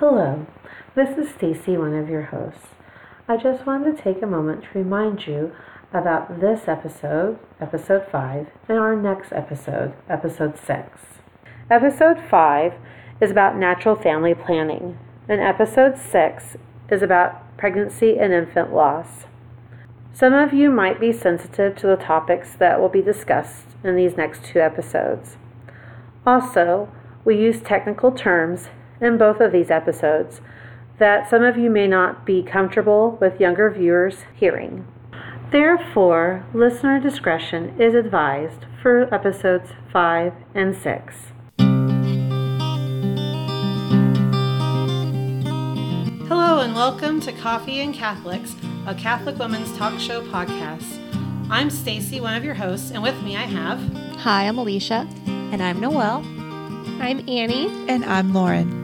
Hello, this is Stacy, one of your hosts. I just wanted to take a moment to remind you about this episode, episode 5, and our next episode, episode 6. Episode 5 is about natural family planning, and episode 6 is about pregnancy and infant loss. Some of you might be sensitive to the topics that will be discussed in these next two episodes. Also, we use technical terms in both of these episodes that some of you may not be comfortable with younger viewers hearing. Therefore, listener discretion is advised for episodes 5 and 6. Hello, and welcome to Coffee and Catholics, a Catholic women's talk show podcast. I'm Stacy, one of your hosts, and with me I have. Hi, I'm Alicia. And I'm Noelle. I'm Annie. And I'm Lauren.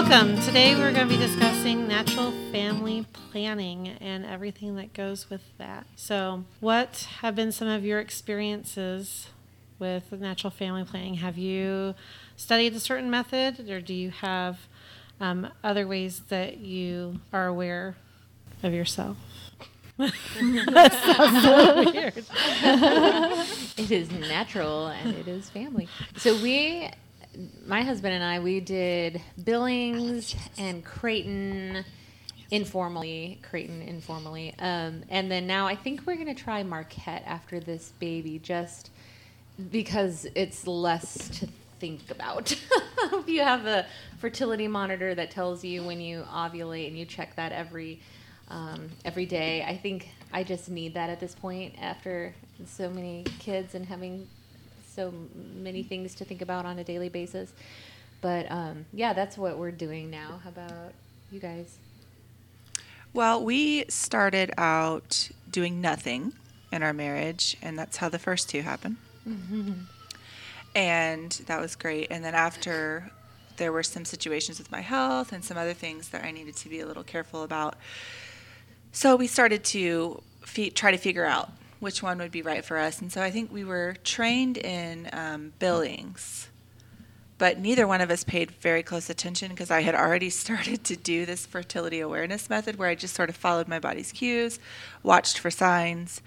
Welcome. Today we're going to be discussing natural family planning and everything that goes with that. So, what have been some of your experiences with natural family planning? Have you studied a certain method, or do you have um, other ways that you are aware of yourself? that sounds so weird. it is natural and it is family. So we my husband and I, we did Billings and Creighton informally, Creighton informally. Um, and then now I think we're going to try Marquette after this baby just because it's less to think about. if you have a fertility monitor that tells you when you ovulate and you check that every um, every day, I think I just need that at this point after so many kids and having so many things to think about on a daily basis. But um, yeah, that's what we're doing now. How about you guys? Well, we started out doing nothing in our marriage, and that's how the first two happened. And that was great. And then after, there were some situations with my health and some other things that I needed to be a little careful about. So we started to fe- try to figure out which one would be right for us. And so I think we were trained in um, Billings, but neither one of us paid very close attention because I had already started to do this fertility awareness method where I just sort of followed my body's cues, watched for signs.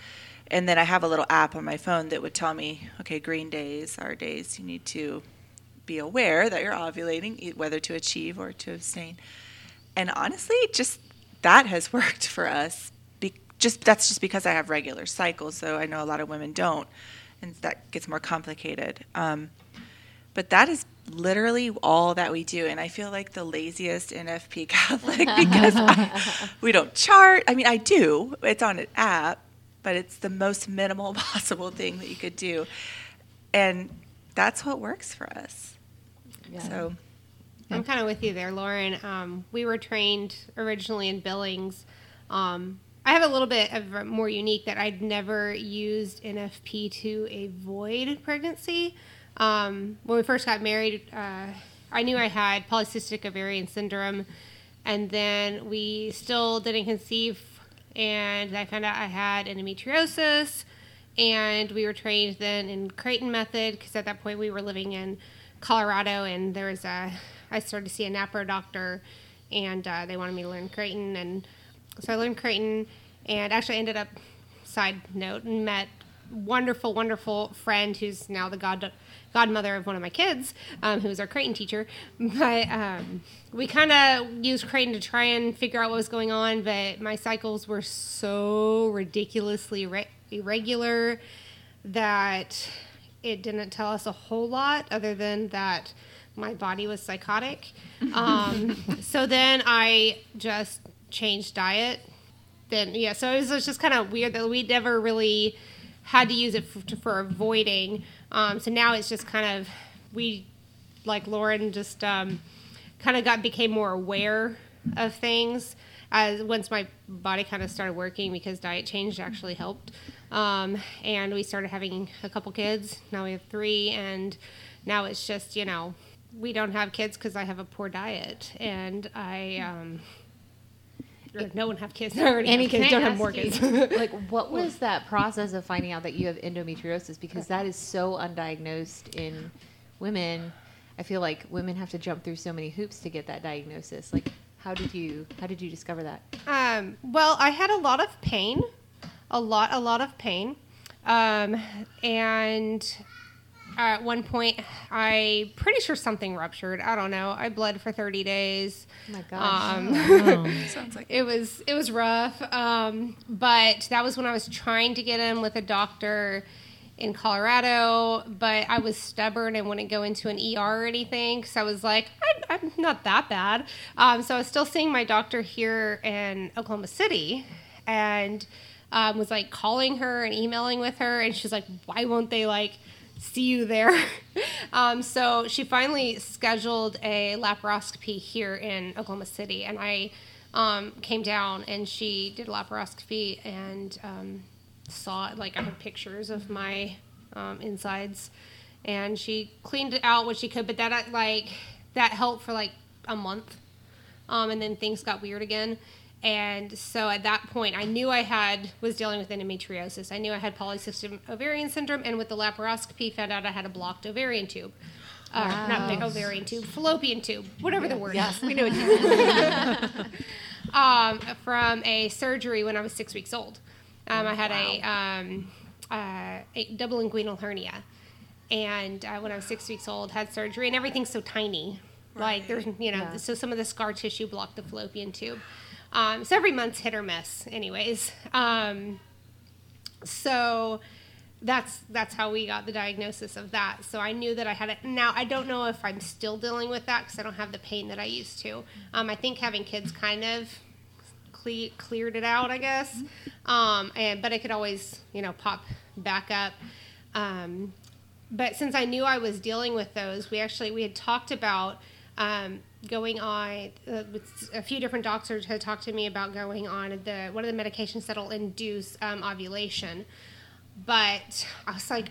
And then I have a little app on my phone that would tell me, okay, green days are days you need to be aware that you're ovulating, whether to achieve or to abstain. And honestly, just that has worked for us just that's just because I have regular cycles, so I know a lot of women don't, and that gets more complicated. Um, but that is literally all that we do, and I feel like the laziest NFP Catholic because I, we don't chart. I mean, I do; it's on an app, but it's the most minimal possible thing that you could do, and that's what works for us. Yeah. So. I'm kind of with you there, Lauren. Um, we were trained originally in Billings, um, I have a little bit of more unique that I'd never used NFP to avoid pregnancy. Um, when we first got married, uh, I knew I had polycystic ovarian syndrome, and then we still didn't conceive, and I found out I had endometriosis, and we were trained then in Creighton method because at that point we were living in Colorado, and there was a I started to see a NAPRO doctor, and uh, they wanted me to learn Creighton and so I learned Creighton, and actually ended up side note and met wonderful, wonderful friend who's now the god godmother of one of my kids, um, who's our Creighton teacher. But um, we kind of used Creighton to try and figure out what was going on. But my cycles were so ridiculously re- irregular that it didn't tell us a whole lot other than that my body was psychotic. Um, so then I just changed diet, then yeah. So it was just kind of weird that we never really had to use it for, for avoiding. Um, so now it's just kind of we like Lauren just um, kind of got became more aware of things as once my body kind of started working because diet change actually helped. Um, and we started having a couple kids. Now we have three, and now it's just you know we don't have kids because I have a poor diet, and I um, or no one have kids. I already Annie, have kids. Don't have ask more you, kids. like, what was that process of finding out that you have endometriosis? Because that is so undiagnosed in women. I feel like women have to jump through so many hoops to get that diagnosis. Like, how did you how did you discover that? Um, well, I had a lot of pain, a lot, a lot of pain, um, and at one point, I pretty sure something ruptured. I don't know. I bled for thirty days. Oh my gosh. Um, Sounds like it was it was rough, um, but that was when I was trying to get in with a doctor in Colorado, but I was stubborn and wouldn't go into an ER or anything. So I was like, I, I'm not that bad. Um, so I was still seeing my doctor here in Oklahoma City, and um, was like calling her and emailing with her, and she's like, why won't they like see you there? um, so she finally scheduled a laparoscopy here in Oklahoma City, and I um, came down and she did laparoscopy and um, saw like I had pictures of my um, insides, and she cleaned it out what she could, but that like that helped for like a month, um, and then things got weird again. And so at that point, I knew I had was dealing with endometriosis. I knew I had polycystic ovarian syndrome, and with the laparoscopy, found out I had a blocked ovarian tube. Uh, Not the ovarian tube, fallopian tube, whatever the word is. we know what you um, from a surgery when I was six weeks old. Um, I had a, um, uh, a double inguinal hernia, and uh, when I was six weeks old, had surgery, and everything's so tiny. Like there's, you know, Yeah. so some of the scar tissue blocked the fallopian tube. Um, so every month's hit or miss, anyways. Um, so that's that's how we got the diagnosis of that. So I knew that I had it. Now I don't know if I'm still dealing with that because I don't have the pain that I used to. Um, I think having kids kind of cle- cleared it out, I guess. Um, and but it could always you know pop back up. Um, but since I knew I was dealing with those, we actually we had talked about um, going on. Uh, with a few different doctors had talked to me about going on the one of the medications that'll induce um, ovulation. But I was like,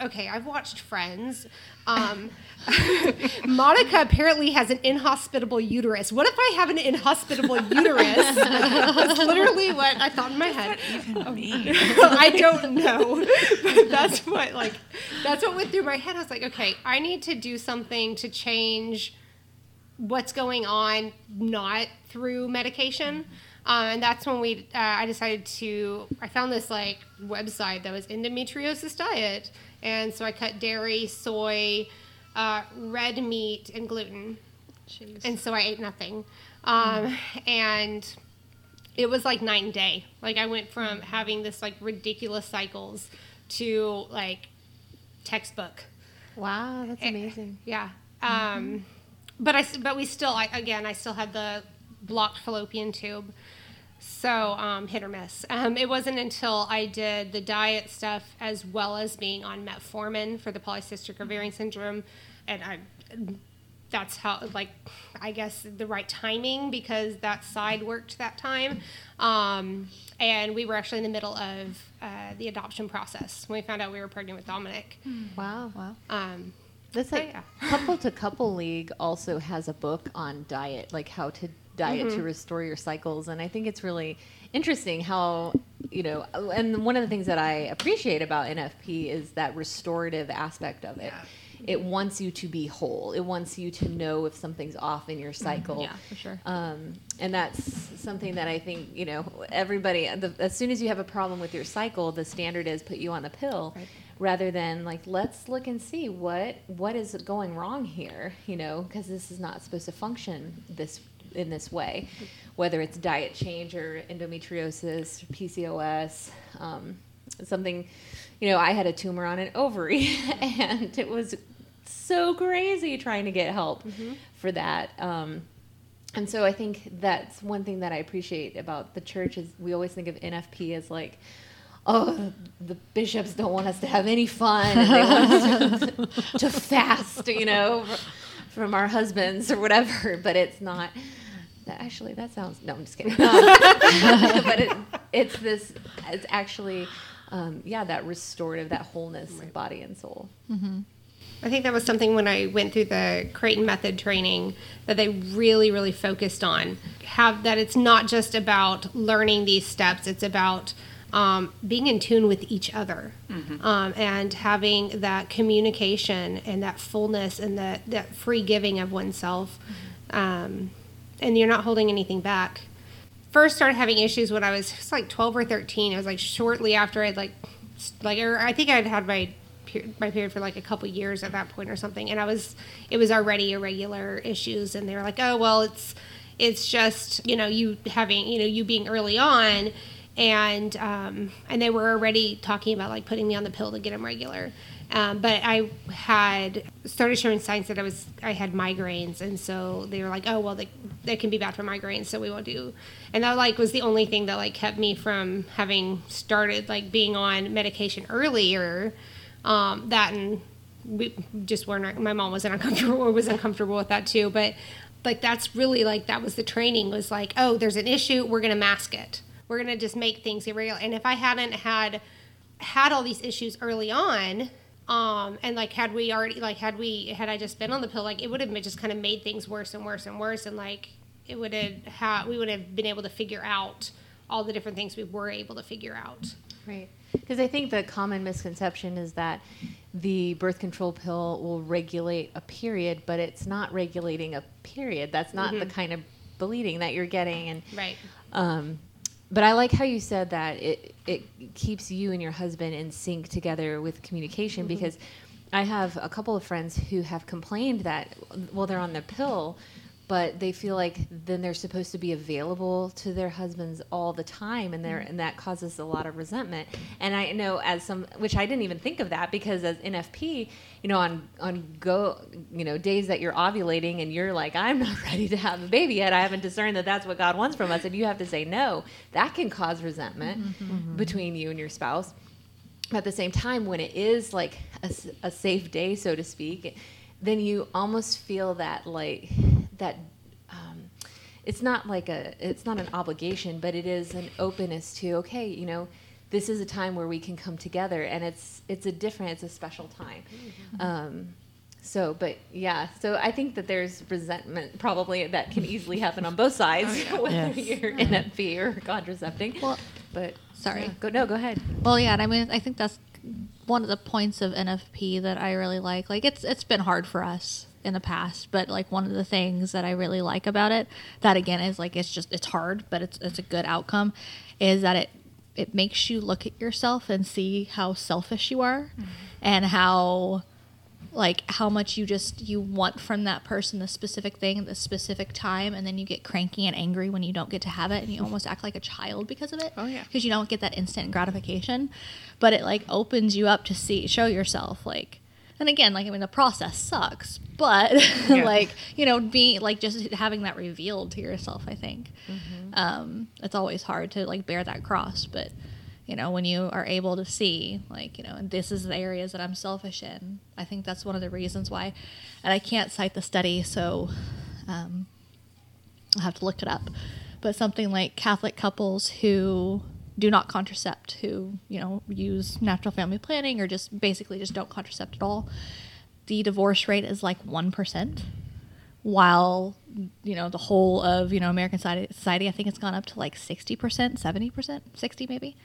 okay, I've watched Friends. Um, Monica apparently has an inhospitable uterus. What if I have an inhospitable uterus? That's literally what I thought in my head. me. I don't know. But that's what like that's what went through my head. I was like, okay, I need to do something to change what's going on not through medication. Um, and that's when we uh, I decided to I found this like website that was endometriosis diet. And so I cut dairy, soy, uh, red meat, and gluten and so I ate nothing. Um, and it was like night and day. Like I went from having this like ridiculous cycles to like textbook. Wow, that's amazing. Yeah. Um, but I s- but we still I, again I still had the blocked fallopian tube. So um, hit or miss. Um, it wasn't until I did the diet stuff as well as being on metformin for the polycystic ovarian syndrome, and I that's how like I guess the right timing because that side worked that time. Um, and we were actually in the middle of uh, the adoption process when we found out we were pregnant with Dominic. Wow. Wow. That's like yeah. Couple to Couple League also has a book on diet, like how to diet to restore your cycles, and I think it's really interesting how you know. And one of the things that I appreciate about NFP is that restorative aspect of it. It wants you to be whole. It wants you to know if something's off in your cycle. Yeah, for sure. Um, and that's something that I think you know everybody. The, as soon as you have a problem with your cycle, the standard is put you on the pill, rather than like let's look and see what what is going wrong here. You know, because this is not supposed to function this in this way, whether it's diet change or endometriosis, PCOS, um, something. You know, I had a tumor on an ovary, and it was so crazy trying to get help for that. Um, and so I think that's one thing that I appreciate about the church is we always think of NFP as like, oh, the bishops don't want us to have any fun and they want us to, to fast, you know, from our husbands or whatever. But it's not. That actually, that sounds. No, I'm just kidding. Um, but it, it's this. It's actually, um, yeah, that restorative, that wholeness of body and soul. I think that was something when I went through the Creighton method training that they really, really focused on. Have that it's not just about learning these steps; it's about um, being in tune with each other mm-hmm. um, and having that communication and that fullness and that that free giving of oneself, mm-hmm. um, and you're not holding anything back. First started having issues when I was, was like 12 or 13. It was like shortly after I'd like like I think I'd had my my period for like a couple years at that point or something and i was it was already irregular issues and they were like oh well it's it's just you know you having you know you being early on and um, and they were already talking about like putting me on the pill to get them regular um, but I had started showing signs that I was I had migraines, and so they were like, "Oh, well, they, they can be bad for migraines, so we won't do." And that like was the only thing that like kept me from having started like being on medication earlier. Um, that and we just weren't. My mom wasn't uncomfortable or was uncomfortable with that too. But like that's really like that was the training was like, oh, there's an issue, we're gonna mask it. We're gonna just make things irregular. And if I hadn't had had all these issues early on, um, and like had we already like had we had I just been on the pill, like it would have just kind of made things worse and worse and worse, and like it would have had we would have been able to figure out all the different things we were able to figure out. Right. Because I think the common misconception is that the birth control pill will regulate a period, but it's not regulating a period. That's not mm-hmm. the kind of bleeding that you're getting. And right. Um, but I like how you said that it it keeps you and your husband in sync together with communication mm-hmm. because I have a couple of friends who have complained that well they're on the pill but they feel like then they're supposed to be available to their husbands all the time and there and that causes a lot of resentment. And i know as some which i didn't even think of that because as nfp you know on on go you know days that you're ovulating and you're like i'm not ready to have a baby yet. I haven't discerned that that's what god wants from us and you have to say no that can cause resentment mm-hmm. mm-hmm. between you and your spouse. At the same time when it is like a, a safe day so to speak then you almost feel that like that um, it's not like a it's not an obligation, but it is an openness to okay, you know, this is a time where we can come together, and it's it's a different, it's a special time. Mm-hmm. Um, so, but yeah, so I think that there's resentment probably that can easily happen on both sides, oh, yeah. whether yes. you're in NFP or contracepting. Well, but sorry, yeah, go no, go ahead. Well, yeah, I mean, I think that's one of the points of NFP that I really like. Like, it's it's been hard for us in the past, but like one of the things that I really like about it, that again is like it's just it's hard, but it's it's a good outcome, is that it it makes you look at yourself and see how selfish you are, mm-hmm. and how like how much you just you want from that person the specific thing the specific time and then you get cranky and angry when you don't get to have it and you almost act like a child because of it oh yeah because you don't get that instant gratification but it like opens you up to see show yourself like and again, like I mean, the process sucks, but yeah. like you know, being like just having that revealed to yourself, I think mm-hmm. um, it's always hard to like bear that cross, but you know, when you are able to see, like, you know, and this is the areas that I'm selfish in, I think that's one of the reasons why. And I can't cite the study, so um, I'll have to look it up. But something like Catholic couples who do not contracept who you know use natural family planning or just basically just don't contracept at all. The divorce rate is like 1% while you know the whole of you know american society i think it's gone up to like 60% 70% 60 maybe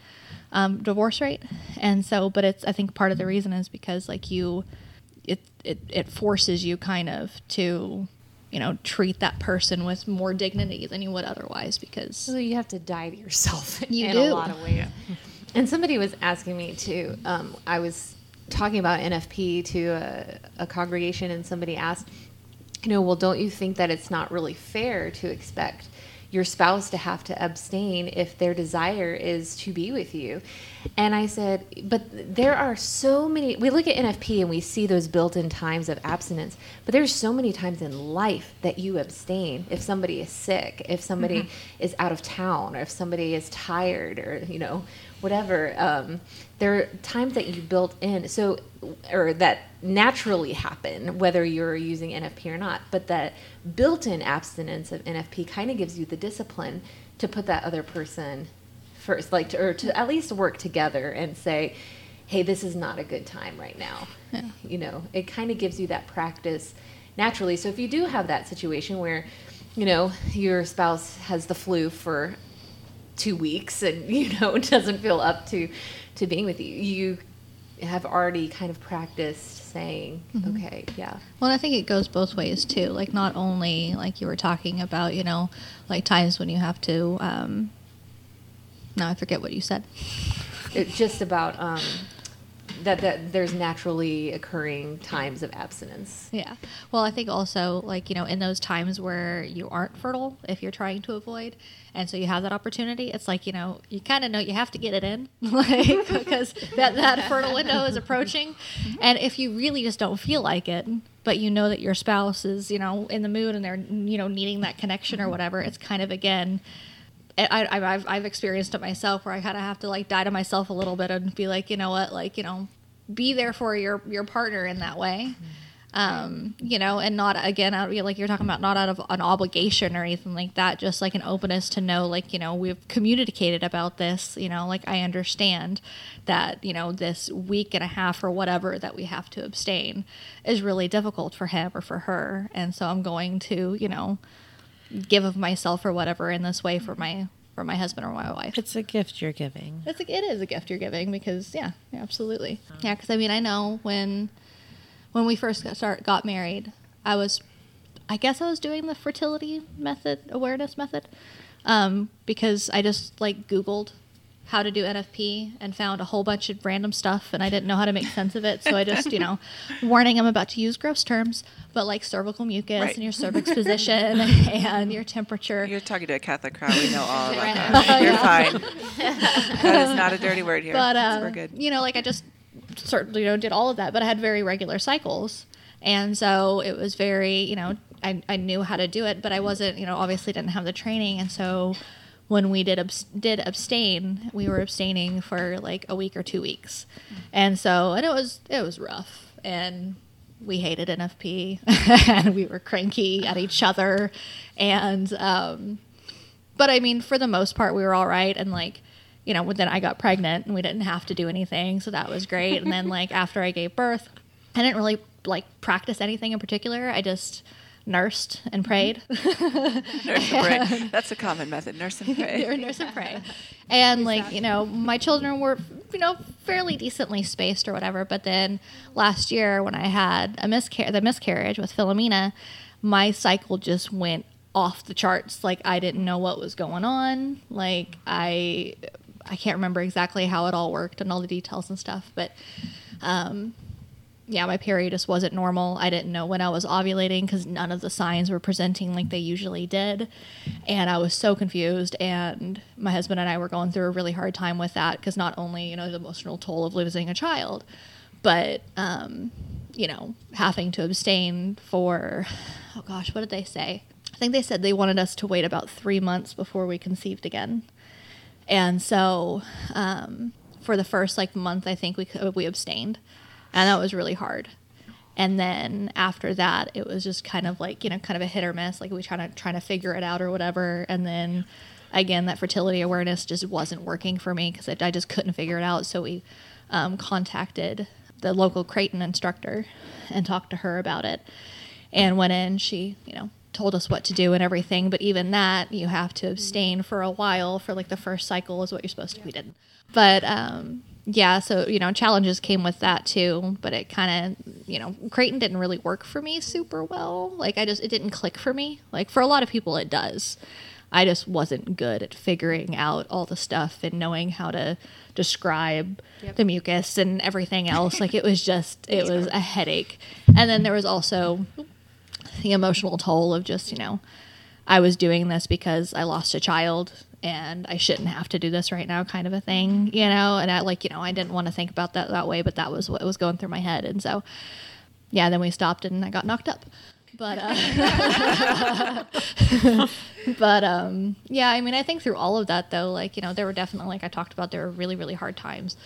um, divorce rate. And so but it's i think part of the reason is because like you it, it it forces you kind of to you know, treat that person with more dignity than you would otherwise because so you have to die to yourself you in do. a lot of ways. And somebody was asking me too. Um, I was talking about NFP to a, a congregation, and somebody asked, you know, well, don't you think that it's not really fair to expect your spouse to have to abstain if their desire is to be with you. And I said, but there are so many, we look at NFP and we see those built in times of abstinence, but there's so many times in life that you abstain if somebody is sick, if somebody mm-hmm. is out of town, or if somebody is tired, or, you know, whatever. Um, there are times that you built in, so, or that naturally happen, whether you're using NFP or not, but that built in abstinence of NFP kind of gives you the discipline to put that other person first, like, to, or to at least work together and say, hey, this is not a good time right now. Yeah. You know, it kind of gives you that practice naturally. So if you do have that situation where, you know, your spouse has the flu for two weeks and you know it doesn't feel up to to being with you, you have already kind of practiced saying, mm-hmm. okay, yeah. Well, I think it goes both ways too. Like not only like you were talking about, you know, like times when you have to. Um, now I forget what you said. It's just about um, that that there's naturally occurring times of abstinence. Yeah. Well, I think also like you know in those times where you aren't fertile, if you're trying to avoid, and so you have that opportunity, it's like you know you kind of know you have to get it in, like because that that fertile window is approaching, mm-hmm. and if you really just don't feel like it, but you know that your spouse is you know in the mood and they're you know needing that connection or whatever, it's kind of again I, have I've experienced it myself where I kind of have to like die to myself a little bit and be like, you know what, like, you know, be there for your, your partner in that way. Um, you know, and not again, out, like you're talking about, not out of an obligation or anything like that, just like an openness to know, like, you know, we've communicated about this, you know, like I understand that, you know, this week and a half or whatever that we have to abstain is really difficult for him or for her. And so I'm going to, you know, give of myself or whatever in this way for my for my husband or my wife. It's a gift you're giving. It's a, it is a gift you're giving because yeah, absolutely. Yeah, because I mean I know when when we first got start got married, I was I guess I was doing the fertility method awareness method um, because I just like Googled how to do NFP and found a whole bunch of random stuff and I didn't know how to make sense of it. So I just, you know, warning I'm about to use gross terms, but like cervical mucus right. and your cervix position and your temperature. You're talking to a Catholic crowd. We know all about that. You're fine. that is not a dirty word here. But, um, we're good. You know, like I just sort you know, did all of that, but I had very regular cycles. And so it was very, you know, I, I knew how to do it, but I wasn't, you know, obviously didn't have the training. And so when we did did abstain, we were abstaining for like a week or two weeks, and so and it was it was rough, and we hated NFP, and we were cranky at each other, and um, but I mean for the most part we were all right, and like you know then I got pregnant and we didn't have to do anything, so that was great, and then like after I gave birth, I didn't really like practice anything in particular. I just nursed and prayed. nurse and pray. That's a common method. Nurse and pray. nurse and pray. And like you know, my children were you know fairly decently spaced or whatever. But then last year when I had a miscar- the miscarriage with Philomena, my cycle just went off the charts. Like I didn't know what was going on. Like I I can't remember exactly how it all worked and all the details and stuff, but um, yeah, my period just wasn't normal. I didn't know when I was ovulating because none of the signs were presenting like they usually did. And I was so confused. And my husband and I were going through a really hard time with that because not only, you know, the emotional toll of losing a child, but, um, you know, having to abstain for, oh gosh, what did they say? I think they said they wanted us to wait about three months before we conceived again. And so, um, for the first like month, I think we we abstained and that was really hard. And then after that, it was just kind of like you know, kind of a hit or miss. Like we trying to trying to figure it out or whatever. And then again, that fertility awareness just wasn't working for me because I just couldn't figure it out. So we um, contacted the local Creighton instructor and talked to her about it. And went in. She you know told us what to do and everything. But even that, you have to abstain for a while for like the first cycle is what you're supposed to. We didn't. But um, yeah, so you know, challenges came with that too, but it kind of, you know, Creighton didn't really work for me super well. Like I just it didn't click for me. Like for a lot of people it does. I just wasn't good at figuring out all the stuff and knowing how to describe yep. the mucus and everything else. like it was just it was a headache. And then there was also the emotional toll of just, you know, I was doing this because I lost a child and I shouldn't have to do this right now, kind of a thing, you know. And I like, you know, I didn't want to think about that that way, but that was what was going through my head, and so, yeah. Then we stopped, and I got knocked up. But, uh, but um, yeah. I mean, I think through all of that, though, like you know, there were definitely, like I talked about, there were really, really hard times,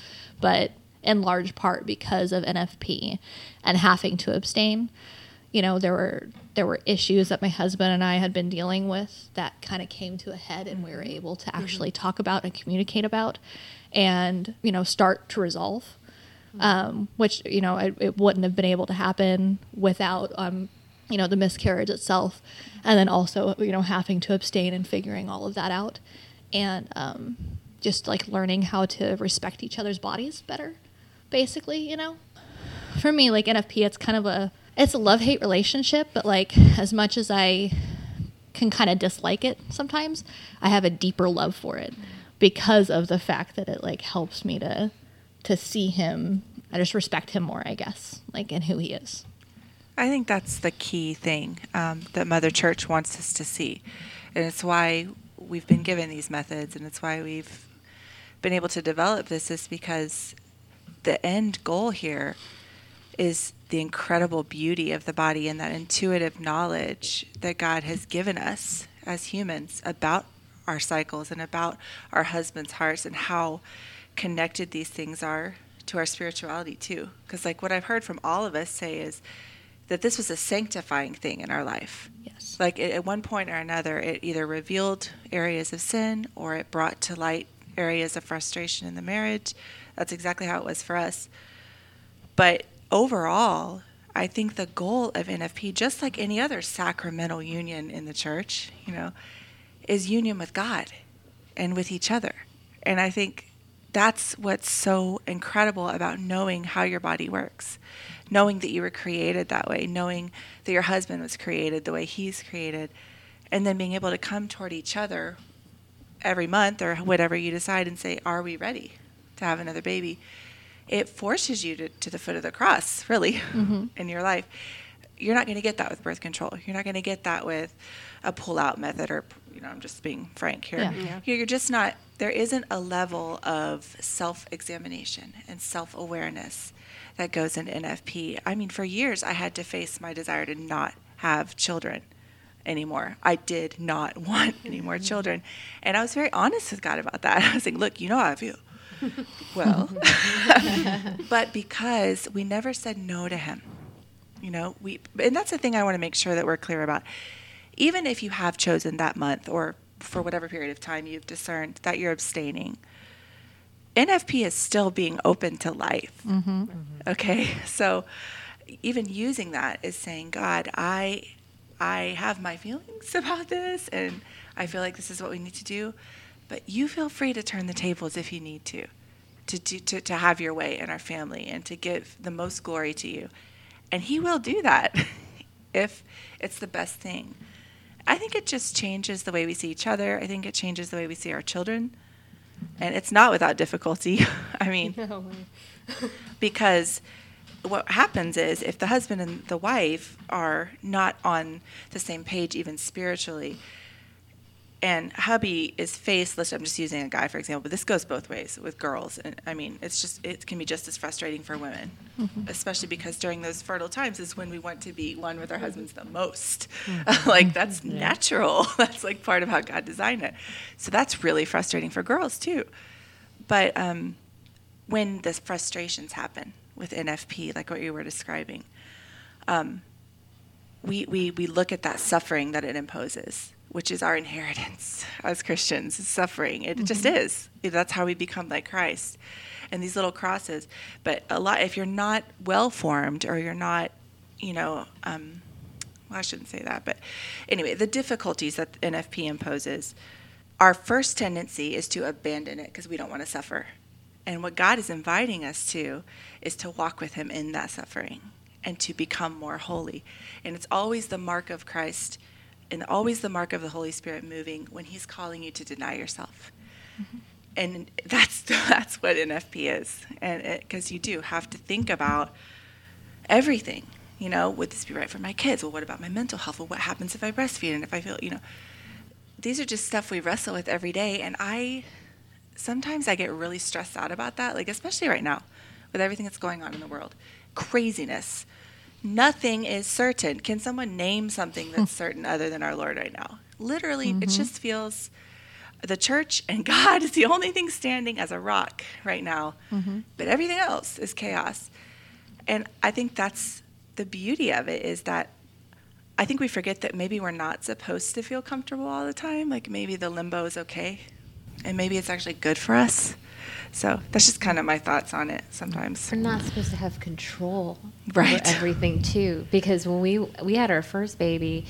but in large part because of NFP and having to abstain you know there were there were issues that my husband and I had been dealing with that kind of came to a head and we were able to actually mm-hmm. talk about and communicate about and you know start to resolve um, which you know it, it, wouldn't have been able to happen without um, you know the miscarriage itself, and then also you know having to abstain and figuring all of that out, and um, just like learning how to respect each other's bodies better, basically, you know. For me, like NFP, it's kind of a it's a love hate relationship, but like as much as I can kind of dislike it sometimes, I have a deeper love for it because of the fact that it like helps me to to see him. I just respect him more, I guess, like in who he is. I think that's the key thing um, that Mother Church wants us to see, and it's why we've been given these methods, and it's why we've been able to develop this. Is because the end goal here is the incredible beauty of the body and that intuitive knowledge that God has given us as humans about our cycles and about our husbands' hearts and how connected these things are to our spirituality too. Because like what I've heard from all of us say is that this was a sanctifying thing in our life. Yes. Like at one point or another, it either revealed areas of sin or it brought to light areas of frustration in the marriage. That's exactly how it was for us. But overall, I think the goal of NFP, just like any other sacramental union in the church, you know, is union with God and with each other. And I think that's what's so incredible about knowing how your body works, knowing that you were created that way, knowing that your husband was created the way he's created, and then being able to come toward each other every month or whatever you decide and say, Are we ready to have another baby? It forces you to, to the foot of the cross, really, mm-hmm. in your life. You're not going to get that with birth control. You're not going to get that with a pull out method or you know, I'm just being frank here. Yeah. Yeah. You're just not, there isn't a level of self examination and self awareness that goes into NFP. I mean, for years, I had to face my desire to not have children anymore. I did not want any more children. And I was very honest with God about that. I was like, look, you know how I feel. well, but because we never said no to him, you know, we, and that's the thing I want to make sure that we're clear about even if you have chosen that month or for whatever period of time you've discerned that you're abstaining, NFP is still being open to life. Mm-hmm. Mm-hmm. Okay, so even using that is saying, God, I, I have my feelings about this, and I feel like this is what we need to do, but you feel free to turn the tables if you need to, to do, to, to have your way in our family and to give the most glory to you, and He will do that if it's the best thing. I think it just changes the way we see each other. I think it changes the way we see our children. And it's not without difficulty. I mean, no because what happens is if the husband and the wife are not on the same page, even spiritually, and hubby is faceless. I'm just using a guy for example, but this goes both ways with girls. And I mean, it's just it can be just as frustrating for women, mm-hmm. especially because during those fertile times is when we want to be one with our husbands the most. Mm-hmm. like that's yeah. natural. That's like part of how God designed it. So that's really frustrating for girls too. But um, when the frustrations happen with NFP, like what you were describing, um, we, we we look at that suffering that it imposes which is our inheritance as Christians, suffering. It mm-hmm. just is. That's how we become like Christ. And these little crosses. But a lot, if you're not well formed or you're not, you know, um, well, I shouldn't say that, but anyway, the difficulties that NFP imposes, our first tendency is to abandon it because we don't want to suffer. And what God is inviting us to is to walk with Him in that suffering and to become more holy. And it's always the mark of Christ and always the mark of the Holy Spirit moving when He's calling you to deny yourself. Mm-hmm. And that's that's what NFP is, and because you do have to think about everything. You know, would this be right for my kids? Well, what about my mental health? Well, what happens if I breastfeed and if I feel, you know, these are just stuff we wrestle with every day. And I sometimes I get really stressed out about that, like especially right now with everything that's going on in the world, craziness nothing is certain. Can someone name something that's certain other than our Lord right now? Literally, mm-hmm. it just feels the church and God is the only thing standing as a rock right now, mm-hmm. but everything else is chaos. And I think that's the beauty of it is that I think we forget that maybe we're not supposed to feel comfortable all the time. Like maybe the limbo is okay. and maybe it's actually good for us. So that's just kind of my thoughts on it sometimes. We're not supposed to have control Right. over everything too, because when we we had our first baby,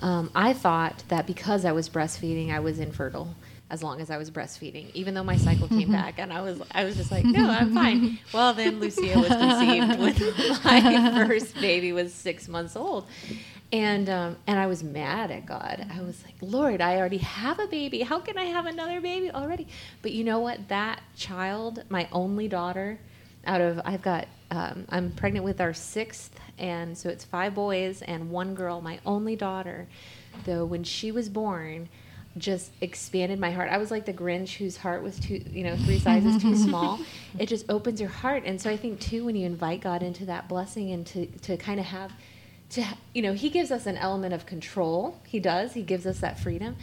um, I thought that because I was breastfeeding, I was infertile as long as I was breastfeeding, even though my cycle came back, and I was I was just like, no, I'm fine. Well, then Lucia was conceived when my first baby was six months old. And um, and I was mad at God. I was like, Lord, I already have a baby. How can I have another baby already? But you know what? That child, my only daughter, out of I've got um, I'm pregnant with our sixth, and so it's five boys and one girl. My only daughter, though, when she was born, just expanded my heart. I was like the Grinch whose heart was too, you know, three sizes too small. It just opens your heart, and so I think too when you invite God into that blessing and to to kind of have to you know he gives us an element of control. He does. He gives us that freedom.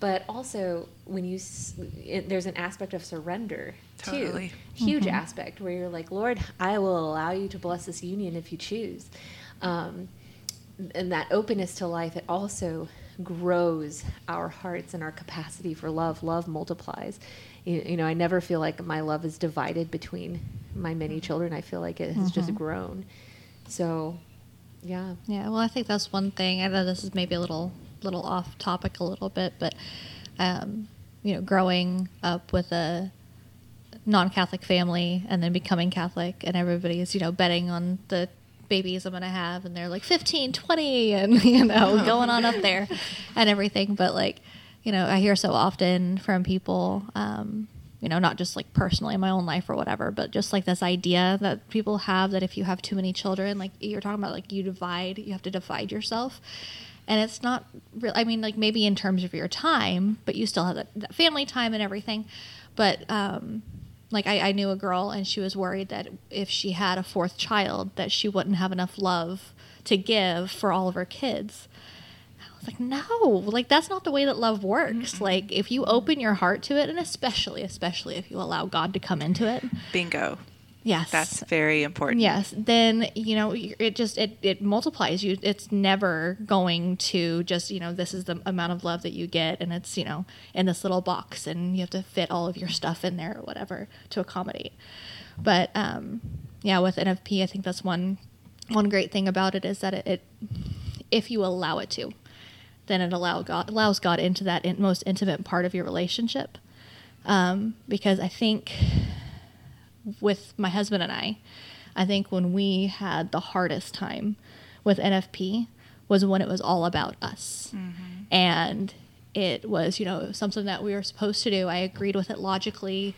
But also when you it, there's an aspect of surrender Totally. too huge mm-hmm. aspect where you're like lord i will allow you to bless this union if you choose. Um, and that openness to life it also grows our hearts and our capacity for love. Love multiplies. You, you know i never feel like my love is divided between my many mm-hmm. children. I feel like it has just mm-hmm. grown. So yeah Yeah, well, I think that's one thing. I know this is maybe a little little off topic a little bit, but um, you know, growing up with a non-Catholic family and then becoming Catholic, and everybody's you know betting on the babies I'm gonna have, and they're like 15, 20, and you know, going on up there and everything. But like, you know, I hear so often from people. Um, you know, not just like personally in my own life or whatever, but just like this idea that people have that if you have too many children, like you're talking about, like you divide, you have to divide yourself. And it's not real. I mean, like maybe in terms of your time, but you still have that, that family time and everything. But, um, like I, I knew a girl and she was worried that if she had a fourth child that she wouldn't have enough love to give for all of her kids Like, no, like that's not the way that love works. Like if you open your heart to it, and especially, especially if you allow God to come into it, Bingo. yes, That's very important. yes, then you know it just it it multiplies you. It's never going to just you know this is the amount of love that you get, and it's you know in this little box, and you have to fit all of your stuff in there or whatever to accommodate. But um, yeah, with NFP, I think that's one one great thing about it is that it, it if you allow it to, then it allow God allows God into that in, most intimate part of your relationship. Um, because I think with my husband and I, I think when we had the hardest time with NFP was when it was all about us. And it was, you know, something that we were supposed to do. I agreed with it logically.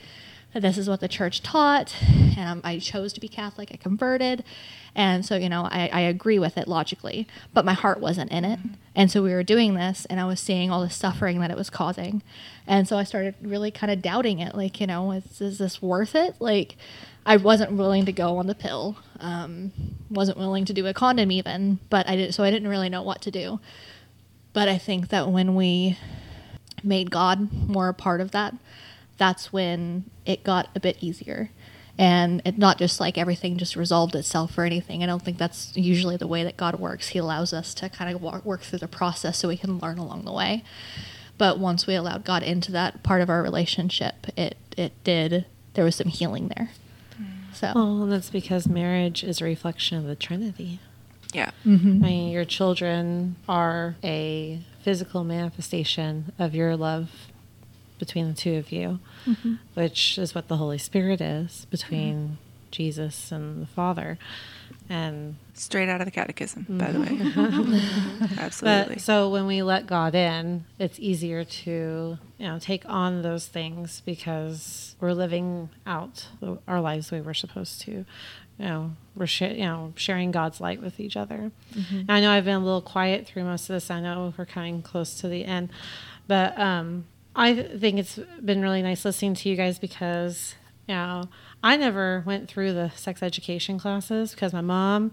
that This is what the church taught, and I chose to be Catholic. I converted, and so you know I, I agree with it logically, but my heart wasn't in it. And so we were doing this, and I was seeing all the suffering that it was causing, and so I started really kind of doubting it. Like, you know, is, is this worth it? Like, I wasn't willing to go on the pill, um, wasn't willing to do a condom even, but I did. So I didn't really know what to do. But I think that when we made God more a part of that, that's when it got a bit easier. And it not just like everything just resolved itself or anything. I don't think that's usually the way that God works. He allows us to kind of walk, work through the process so we can learn along the way. But once we allowed God into that part of our relationship, it it did. There was some healing there. So Well, and that's because marriage is a reflection of the Trinity. Yeah. Mm-hmm. I mean, your children are a physical manifestation of your love between the two of you, mm-hmm. which is what the Holy Spirit is between mm-hmm. Jesus and the Father. And Straight out of the catechism, by the way. Mm-hmm. Absolutely. but so when we let God in, it's easier to you know take on those things because we're living out our lives the way we're supposed to. You know, we're sh- you know sharing God's light with each other. And I know I've been a little quiet through most of this. I know we're coming close to the end, but um, I think it's been really nice listening to you guys because you know I never went through the sex education classes because my mom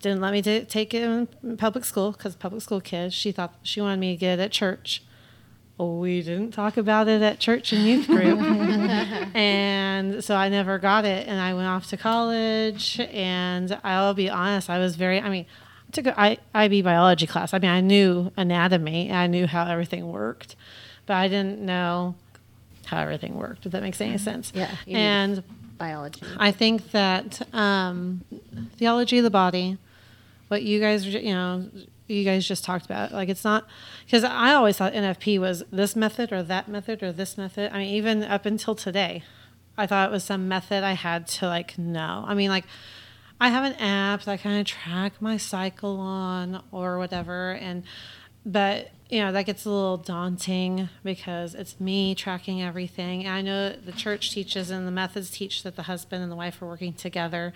didn't let me ta- take it in public school because public school kids. She thought she wanted me to get it at church. We didn't talk about it at church and youth group, and so I never got it. And I went off to college, and I'll be honest, I was very. I mean, I took a I, IB biology class. I mean, I knew anatomy, I knew how everything worked, but I didn't know how everything worked. If that makes any sense. Yeah, And Biology. I think that um, theology of the body, what you guys, you know, you guys just talked about, like it's not because I always thought NFP was this method or that method or this method. I mean, even up until today, I thought it was some method I had to like know. I mean, like I have an app that I kind of track my cycle on or whatever, and but you know that gets a little daunting because it's me tracking everything. And I know the church teaches and the methods teach that the husband and the wife are working together.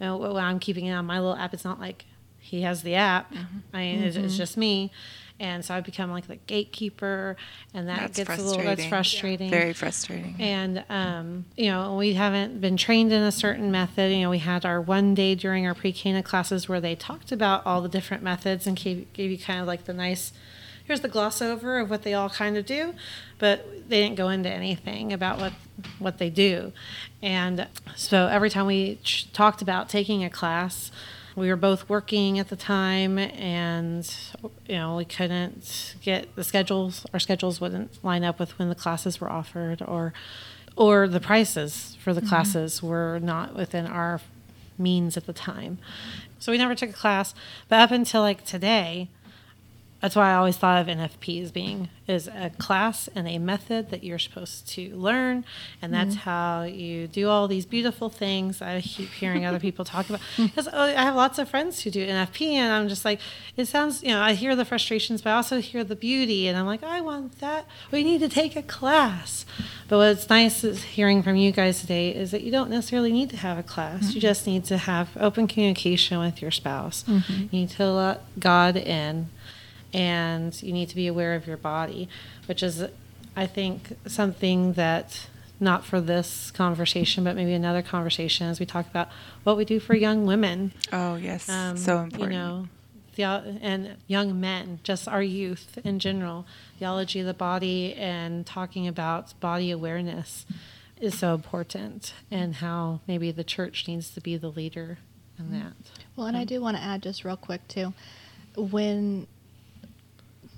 You know, I'm keeping it on my little app, it's not like he has the app. Mm-hmm. I mean, it's, it's mm-hmm. just me. And so I've become like the gatekeeper, and that That's gets a little that's frustrating. frustrating. Very frustrating. And um, you know, we haven't been trained in a certain method. You know, we had our one day during our pre-Cana classes where they talked about all the different methods and gave, gave you kind of like the nice, here's the gloss over of what they all kind of do, but they didn't go into anything about what what they do. And so every time we ch- talked about taking a class, we were both working at the time and you know we couldn't get the schedules our schedules wouldn't line up with when the classes were offered or or the prices for the mm-hmm. classes were not within our means at the time. So we never took a class but up until like today that's why I always thought of NFP as being is a class and a method that you're supposed to learn, and that's mm-hmm. how you do all these beautiful things. I keep hearing other people talk about because oh, I have lots of friends who do NFP, and I'm just like, it sounds, you know, I hear the frustrations, but I also hear the beauty, and I'm like, I want that. We need to take a class. But what's nice is hearing from you guys today is that you don't necessarily need to have a class. You mm-hmm. just need to have open communication with your spouse. Mm-hmm. You need to let God in and you need to be aware of your body, which is, I think, something that not for this conversation, but maybe another conversation as we talk about what we do for young women. oh yes, Um, so important. You know, the, and young men, just our youth in general, theology of the body and talking about body awareness is so important, and how maybe the church needs to be the leader in that. Well, and I do want to add just real quick too, when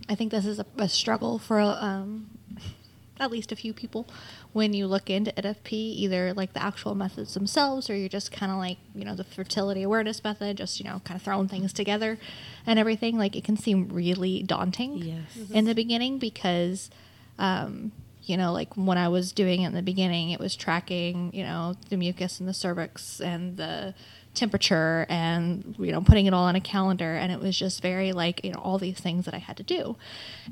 I think this is a, a struggle for um, at least a few people when you look into NFP, either like the actual methods themselves, or you're just kind of like you know the fertility awareness method, just you know kind of throwing things together and everything. Like it can seem really daunting Yes. in the beginning because um, you know like when i was doing it in the beginning it was tracking you know the mucus and the cervix and the temperature and you know putting it all on a calendar. And it was just very like you know all these things that i had to do.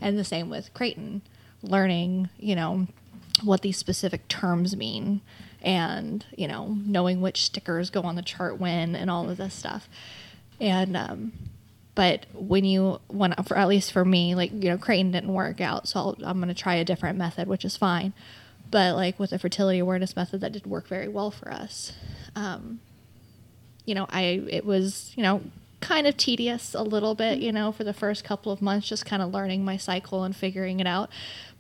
And the same with creighton learning you know what these specific terms mean and you know knowing which stickers go on the chart when and all of this stuff. And um, but when you when for at least for me like you know creighton didn't work out so I'll, i'm going to try a different method which is fine. But like with the fertility awareness method that did work very well for us. Um, you know i it was you know kind of tedious a little bit you know for the first couple of months just kind of learning my cycle and figuring it out.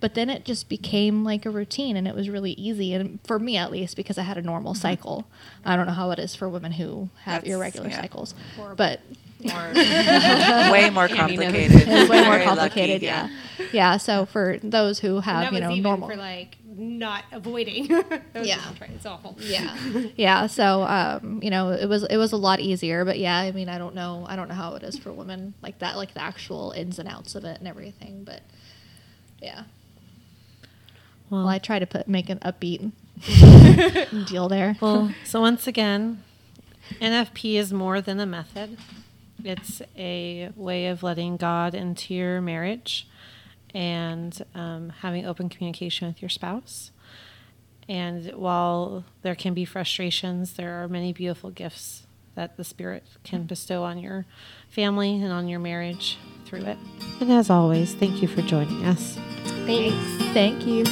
But then it just became like a routine and it was really easy and for me at least because i had a normal mm-hmm. cycle. I don't know how it is for women who have That's- irregular yeah. cycles but More, way more Andy knows. complicated. it's way more Very lucky, complicated. yeah. yeah, So for those who have that you was know even normal, for like not avoiding. Yeah. It's awful. yeah, yeah. So um, you know, it was it was a lot easier. But yeah, I mean, I don't know, I don't know how it is for women like that, like the actual ins and outs of it and everything. But yeah. Well, I try to put make an upbeat deal there. Well, so once again, NFP is more than a method. It's a way of letting God into your marriage and um, having open communication with your spouse. And while there can be frustrations, there are many beautiful gifts that the Spirit can bestow on your family and on your marriage through it. And as always, thank you for joining us. Thanks. Thank you.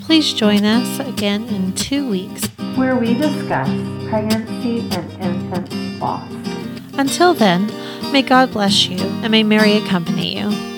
Please join us again in two weeks where we discuss pregnancy and infant loss. Until then, may God bless you and may Mary accompany you.